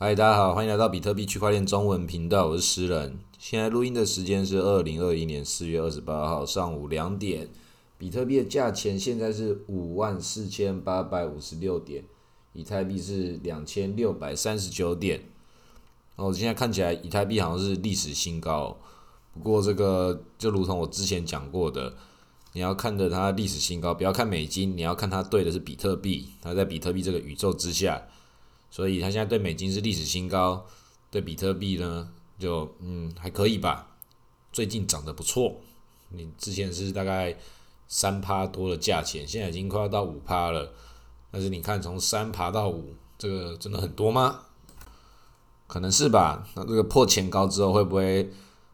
嗨，大家好，欢迎来到比特币区块链中文频道，我是诗人。现在录音的时间是二零二一年四月二十八号上午两点，比特币的价钱现在是五万四千八百五十六点，以太币是两千六百三十九点。哦，现在看起来以太币好像是历史新高，不过这个就如同我之前讲过的，你要看着它历史新高，不要看美金，你要看它对的是比特币，它在比特币这个宇宙之下。所以它现在对美金是历史新高，对比特币呢就嗯还可以吧，最近涨得不错。你之前是大概三趴多的价钱，现在已经快要到五趴了。但是你看从三爬到五，这个真的很多吗？可能是吧。那这个破前高之后会不会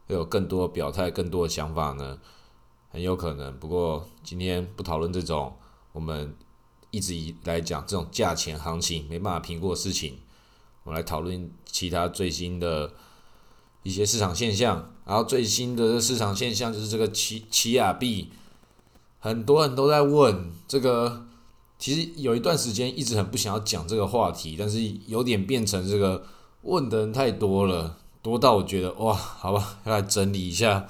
会有更多表态、更多的想法呢？很有可能。不过今天不讨论这种，我们。一直以来讲这种价钱行情没办法评估的事情，我们来讨论其他最新的一些市场现象。然后最新的市场现象就是这个奇奇亚币，很多人都在问这个。其实有一段时间一直很不想要讲这个话题，但是有点变成这个问的人太多了，多到我觉得哇，好吧，要来整理一下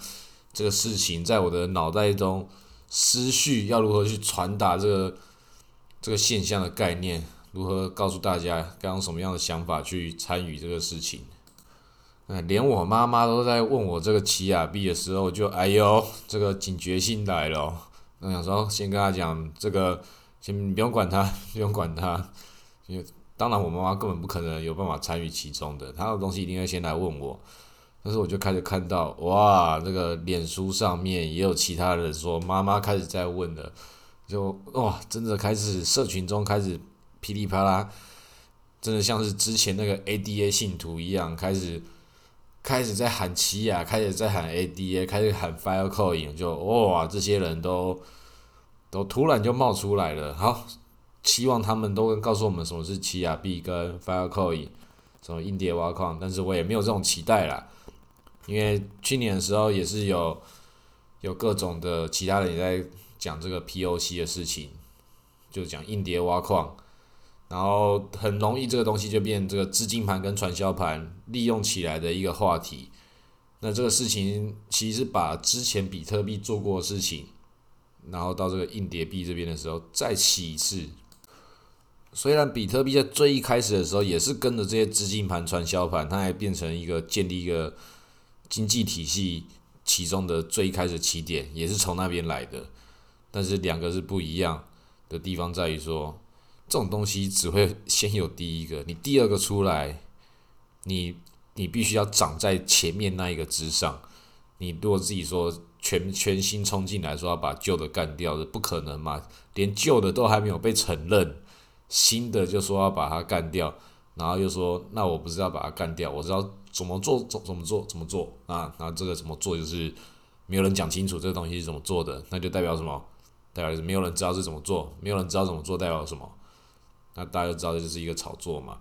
这个事情，在我的脑袋中思绪要如何去传达这个。这个现象的概念如何告诉大家该用什么样的想法去参与这个事情？连我妈妈都在问我这个奇亚币的时候，就哎呦，这个警觉性来了。我想说先跟他讲这个，先不用管他，不用管他。因为当然我妈妈根本不可能有办法参与其中的，她的东西一定会先来问我。但是我就开始看到，哇，这个脸书上面也有其他人说妈妈开始在问了。就哇，真的开始社群中开始噼里啪啦，真的像是之前那个 ADA 信徒一样，开始开始在喊奇亚，开始在喊 ADA，开始喊 Filecoin，就哇，这些人都都突然就冒出来了。好，希望他们都告诉我们什么是奇亚币跟 Filecoin，什么硬碟挖矿，但是我也没有这种期待啦，因为去年的时候也是有有各种的其他人也在。讲这个 POC 的事情，就讲硬碟挖矿，然后很容易这个东西就变这个资金盘跟传销盘利用起来的一个话题。那这个事情其实把之前比特币做过的事情，然后到这个硬碟币这边的时候再起一次。虽然比特币在最一开始的时候也是跟着这些资金盘、传销盘，它还变成一个建立一个经济体系其中的最开始起点，也是从那边来的。但是两个是不一样的地方，在于说，这种东西只会先有第一个，你第二个出来，你你必须要长在前面那一个之上。你如果自己说全全新冲进来说要把旧的干掉，是不可能嘛？连旧的都还没有被承认，新的就说要把它干掉，然后又说那我不是要把它干掉，我知道怎么做，怎怎么做，怎么做啊？那这个怎么做就是没有人讲清楚这个东西是怎么做的，那就代表什么？代表是没有人知道是怎么做，没有人知道怎么做代表什么，那大家都知道这就是一个炒作嘛，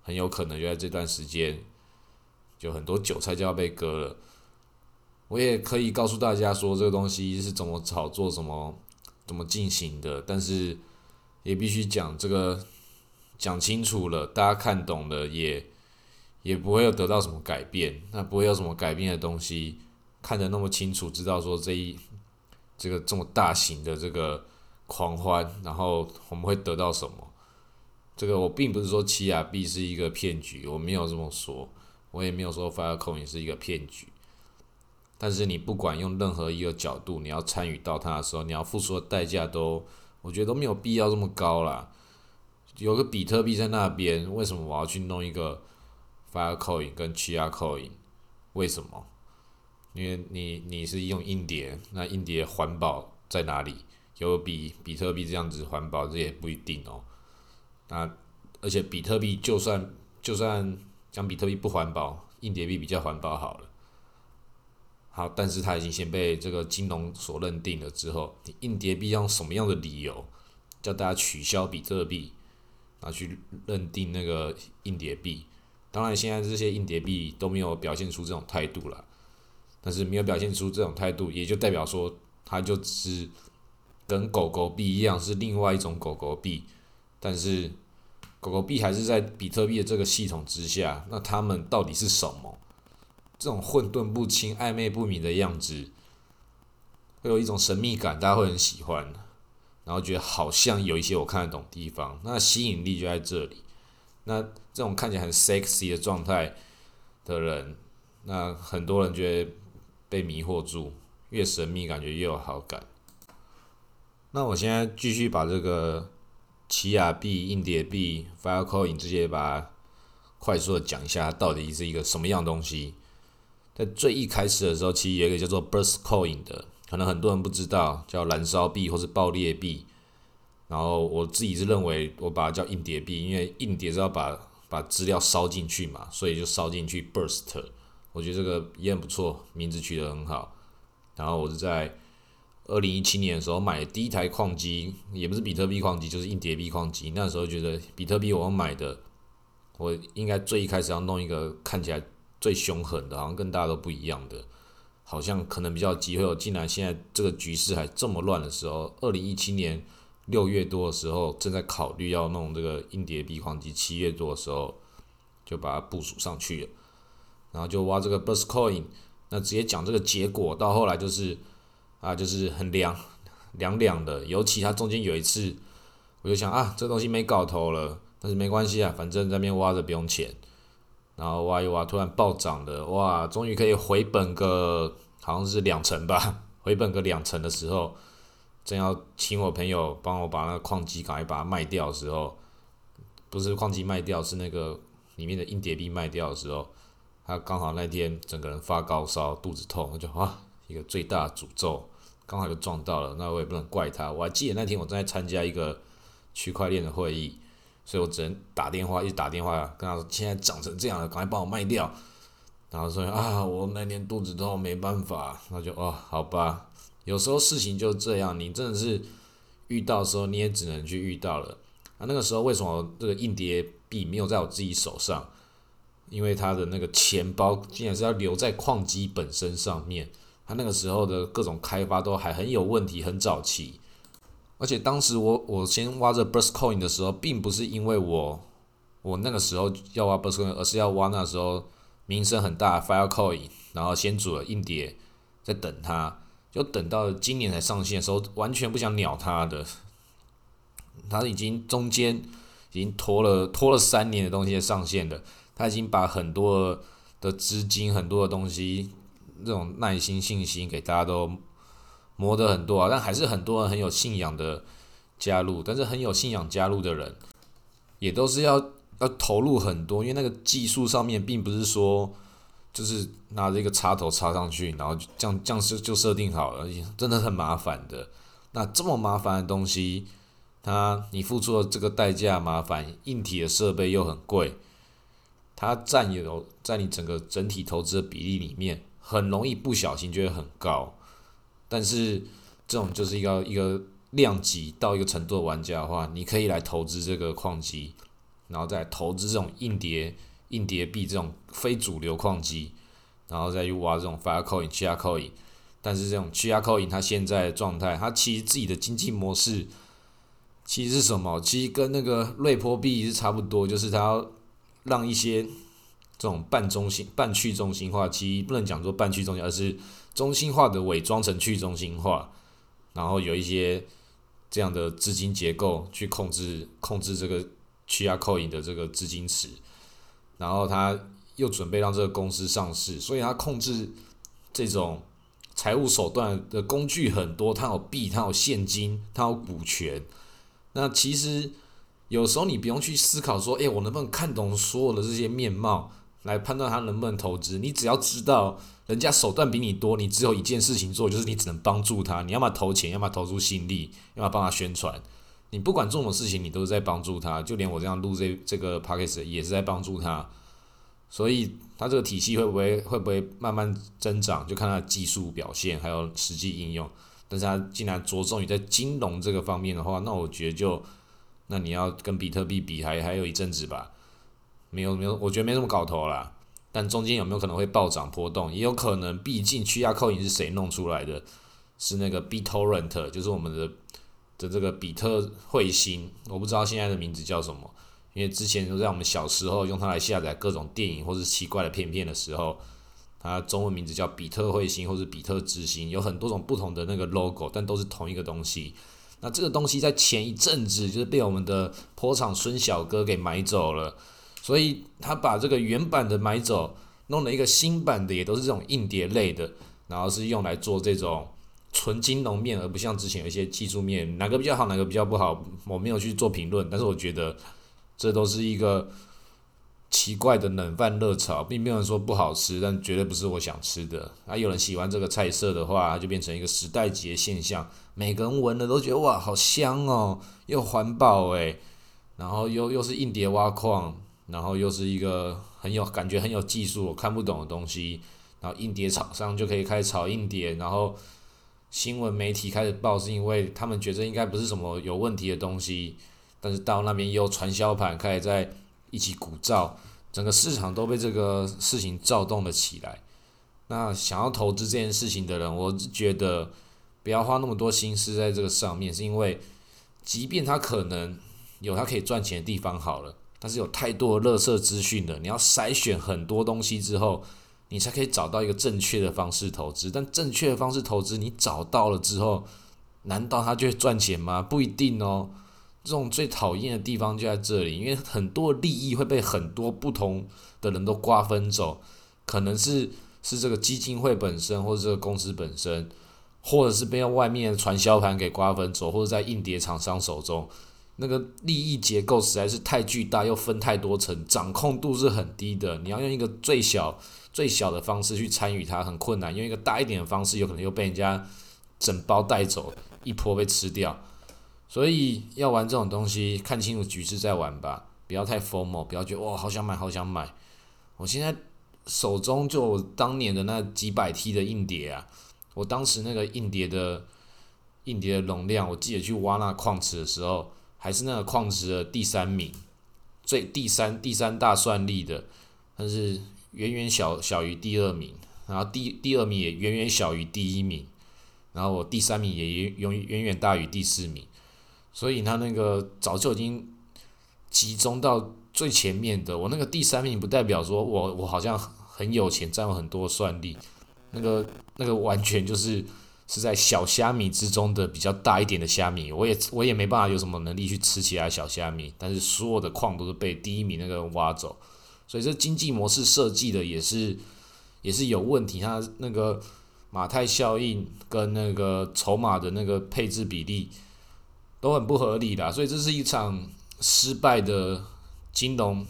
很有可能就在这段时间，就很多韭菜就要被割了。我也可以告诉大家说这个东西是怎么炒作、怎么怎么进行的，但是也必须讲这个讲清楚了，大家看懂了也也不会有得到什么改变，那不会有什么改变的东西，看得那么清楚，知道说这一。这个这么大型的这个狂欢，然后我们会得到什么？这个我并不是说奇亚币是一个骗局，我没有这么说，我也没有说 Filecoin 是一个骗局。但是你不管用任何一个角度，你要参与到它的时候，你要付出的代价都，我觉得都没有必要这么高啦。有个比特币在那边，为什么我要去弄一个 Filecoin 跟 Chiacoin？为什么？因为你你是用硬碟，那硬碟环保在哪里？有比比特币这样子环保，这也不一定哦。那而且比特币就算就算讲比特币不环保，硬碟币比较环保好了。好，但是它已经先被这个金融所认定了之后，你硬碟币用什么样的理由叫大家取消比特币，拿去认定那个硬碟币？当然，现在这些硬碟币都没有表现出这种态度了。但是没有表现出这种态度，也就代表说，它就只是跟狗狗币一样，是另外一种狗狗币。但是狗狗币还是在比特币的这个系统之下，那他们到底是什么？这种混沌不清、暧昧不明的样子，会有一种神秘感，大家会很喜欢，然后觉得好像有一些我看得懂地方，那吸引力就在这里。那这种看起来很 sexy 的状态的人，那很多人觉得被迷惑住，越神秘感觉越有好感。那我现在继续把这个奇亚币、硬碟币、Filecoin 这些，把它快速的讲一下，它到底是一个什么样东西。在最一开始的时候，其实有一个叫做 Burst Coin 的，可能很多人不知道，叫燃烧币或是爆裂币。然后我自己是认为，我把它叫硬碟币，因为硬碟是要把把资料烧进去嘛，所以就烧进去 burst。我觉得这个也很不错，名字取得很好。然后我是在二零一七年的时候买的第一台矿机，也不是比特币矿机，就是硬碟币矿机。那时候觉得比特币我买的，我应该最一开始要弄一个看起来最凶狠的，好像跟大家都不一样的，好像可能比较机会。我竟然现在这个局势还这么乱的时候，二零一七年。六月多的时候，正在考虑要弄这个硬碟币矿机。七月多的时候，就把它部署上去了，然后就挖这个 Burst Coin。那直接讲这个结果，到后来就是啊，就是很凉凉凉的。尤其它中间有一次，我就想啊，这东西没搞头了，但是没关系啊，反正在那边挖着不用钱。然后挖一挖，突然暴涨的，哇，终于可以回本个，好像是两成吧，回本个两成的时候。正要请我朋友帮我把那个矿机赶快把它卖掉的时候，不是矿机卖掉，是那个里面的硬碟币卖掉的时候，他刚好那天整个人发高烧，肚子痛，我就啊一个最大诅咒，刚好就撞到了，那我也不能怪他。我还记得那天我正在参加一个区块链的会议，所以我只能打电话，一直打电话跟他说，现在涨成这样了，赶快帮我卖掉。然后说啊，我那天肚子痛，没办法，那就哦，好吧。有时候事情就这样，你真的是遇到的时候，你也只能去遇到了。啊，那个时候为什么这个硬碟币没有在我自己手上？因为他的那个钱包竟然是要留在矿机本身上面。他那个时候的各种开发都还很有问题，很早期。而且当时我我先挖这 Burst Coin 的时候，并不是因为我我那个时候要挖 Burst Coin，而是要挖那时候名声很大 Filecoin，然后先组了硬碟，在等它。就等到今年才上线的时候，完全不想鸟它的，它已经中间已经拖了拖了三年的东西上线的，他已经把很多的资金、很多的东西，这种耐心、信心给大家都磨得很多啊，但还是很多人很有信仰的加入，但是很有信仰加入的人，也都是要要投入很多，因为那个技术上面并不是说。就是拿着一个插头插上去，然后这样这样设就设定好了，真的很麻烦的。那这么麻烦的东西，它你付出的这个代价麻烦，硬体的设备又很贵，它占有在你整个整体投资的比例里面，很容易不小心就会很高。但是这种就是一个一个量级到一个程度的玩家的话，你可以来投资这个矿机，然后再投资这种硬碟。硬碟币这种非主流矿机，然后再去挖这种 Filecoin、Chiacoin，但是这种 Chiacoin 它现在的状态，它其实自己的经济模式其实是什么？其实跟那个瑞波币是差不多，就是它要让一些这种半中心、半去中心化，其实不能讲做半去中心，而是中心化的伪装成去中心化，然后有一些这样的资金结构去控制控制这个 Chiacoin 的这个资金池。然后他又准备让这个公司上市，所以他控制这种财务手段的工具很多，他有币，他有现金，他有股权。那其实有时候你不用去思考说，哎，我能不能看懂所有的这些面貌来判断他能不能投资？你只要知道人家手段比你多，你只有一件事情做，就是你只能帮助他。你要么投钱，要么投出心力，要么帮他宣传。你不管做什么事情，你都是在帮助他，就连我这样录这这个 p o c a s t 也是在帮助他，所以他这个体系会不会会不会慢慢增长，就看他的技术表现还有实际应用。但是他既然着重于在金融这个方面的话，那我觉得就那你要跟比特币比，还还有一阵子吧，没有没有，我觉得没什么搞头啦。但中间有没有可能会暴涨波动，也有可能，毕竟去压扣银是谁弄出来的？是那个 BitTorrent，就是我们的。的这个比特彗星，我不知道现在的名字叫什么，因为之前就在我们小时候用它来下载各种电影或是奇怪的片片的时候，它中文名字叫比特彗星或者比特之星，有很多种不同的那个 logo，但都是同一个东西。那这个东西在前一阵子就是被我们的坡场孙小哥给买走了，所以他把这个原版的买走，弄了一个新版的，也都是这种硬碟类的，然后是用来做这种纯金融面，而不像之前有一些技术面，哪个比较好，哪个比较不好，我没有去做评论，但是我觉得这都是一个。奇怪的冷饭热炒，并没有人说不好吃，但绝对不是我想吃的。啊，有人喜欢这个菜色的话，就变成一个时代级的现象。每个人闻了都觉得哇，好香哦，又环保诶，然后又又是硬碟挖矿，然后又是一个很有感觉、很有技术、我看不懂的东西。然后硬碟厂商就可以开始炒硬碟，然后新闻媒体开始报，是因为他们觉得应该不是什么有问题的东西，但是到那边也有传销盘开始在。一起鼓噪，整个市场都被这个事情躁动了起来。那想要投资这件事情的人，我是觉得不要花那么多心思在这个上面，是因为即便他可能有他可以赚钱的地方好了，但是有太多的垃圾资讯了，你要筛选很多东西之后，你才可以找到一个正确的方式投资。但正确的方式投资，你找到了之后，难道他就会赚钱吗？不一定哦。这种最讨厌的地方就在这里，因为很多利益会被很多不同的人都瓜分走，可能是是这个基金会本身，或者这个公司本身，或者是被外面的传销盘给瓜分走，或者在硬碟厂商手中，那个利益结构实在是太巨大，又分太多层，掌控度是很低的。你要用一个最小最小的方式去参与它，很困难；用一个大一点的方式，有可能又被人家整包带走，一波被吃掉。所以要玩这种东西，看清楚局势再玩吧，不要太疯魔，不要觉得哇好想买好想买。我现在手中就当年的那几百 T 的硬碟啊，我当时那个硬碟的硬碟的容量，我记得去挖那矿池的时候，还是那个矿池的第三名，最第三第三大算力的，但是远远小小于第二名，然后第第二名也远远小于第一名，然后我第三名也远远远远大于第四名。所以他那个早就已经集中到最前面的，我那个第三名不代表说我我好像很有钱，占有很多算力，那个那个完全就是是在小虾米之中的比较大一点的虾米，我也我也没办法有什么能力去吃其他小虾米，但是所有的矿都是被第一名那个挖走，所以这经济模式设计的也是也是有问题，它那个马太效应跟那个筹码的那个配置比例。都很不合理的，所以这是一场失败的金融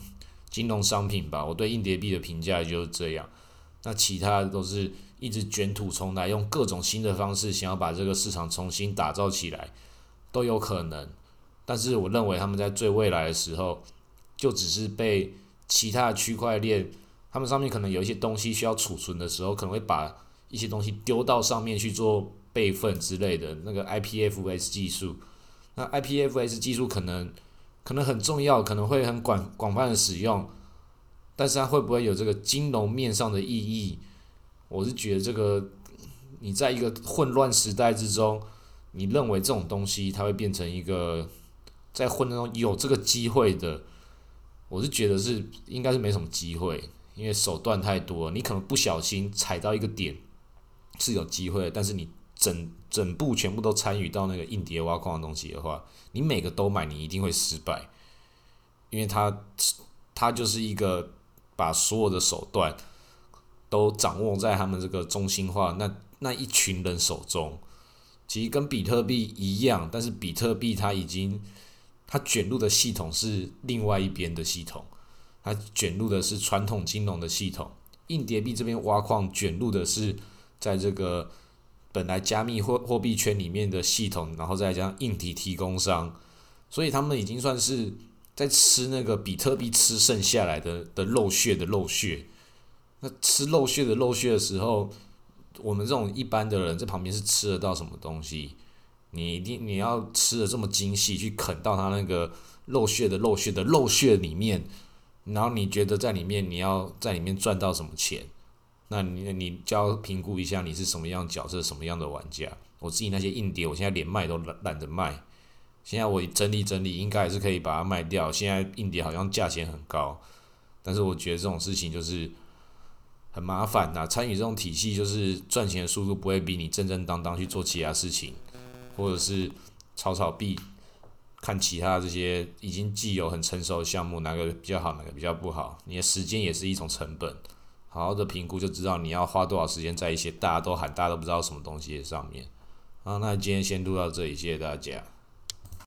金融商品吧。我对硬碟币的评价就是这样。那其他的都是一直卷土重来，用各种新的方式想要把这个市场重新打造起来，都有可能。但是我认为他们在最未来的时候，就只是被其他的区块链，他们上面可能有一些东西需要储存的时候，可能会把一些东西丢到上面去做备份之类的那个 IPFS 技术。那 IPFS 技术可能可能很重要，可能会很广广泛的使用，但是它会不会有这个金融面上的意义？我是觉得这个你在一个混乱时代之中，你认为这种东西它会变成一个在混乱中有这个机会的，我是觉得是应该是没什么机会，因为手段太多，你可能不小心踩到一个点是有机会，但是你。整整部全部都参与到那个硬碟挖矿的东西的话，你每个都买，你一定会失败，因为它它就是一个把所有的手段都掌握在他们这个中心化那那一群人手中。其实跟比特币一样，但是比特币它已经它卷入的系统是另外一边的系统，它卷入的是传统金融的系统。硬碟币这边挖矿卷入的是在这个。本来加密货货币圈里面的系统，然后再加上硬体提供商，所以他们已经算是在吃那个比特币吃剩下来的的肉血的肉血。那吃肉血的肉血的时候，我们这种一般的人在旁边是吃得到什么东西？你一定你要吃的这么精细，去啃到它那个肉血的肉血的肉血里面，然后你觉得在里面你要在里面赚到什么钱？那你你就要评估一下你是什么样角色，什么样的玩家。我自己那些硬碟，我现在连卖都懒懒得卖，现在我整理整理，应该还是可以把它卖掉。现在硬碟好像价钱很高，但是我觉得这种事情就是很麻烦呐。参与这种体系，就是赚钱的速度不会比你正正当当去做其他事情，或者是炒炒币，看其他这些已经既有很成熟的项目，哪个比较好，哪个比较不好。你的时间也是一种成本，好好的评估就知道你要花多少时间在一些大家都喊、大家都不知道什么东西上面。啊，那今天先录到这里，谢谢大家。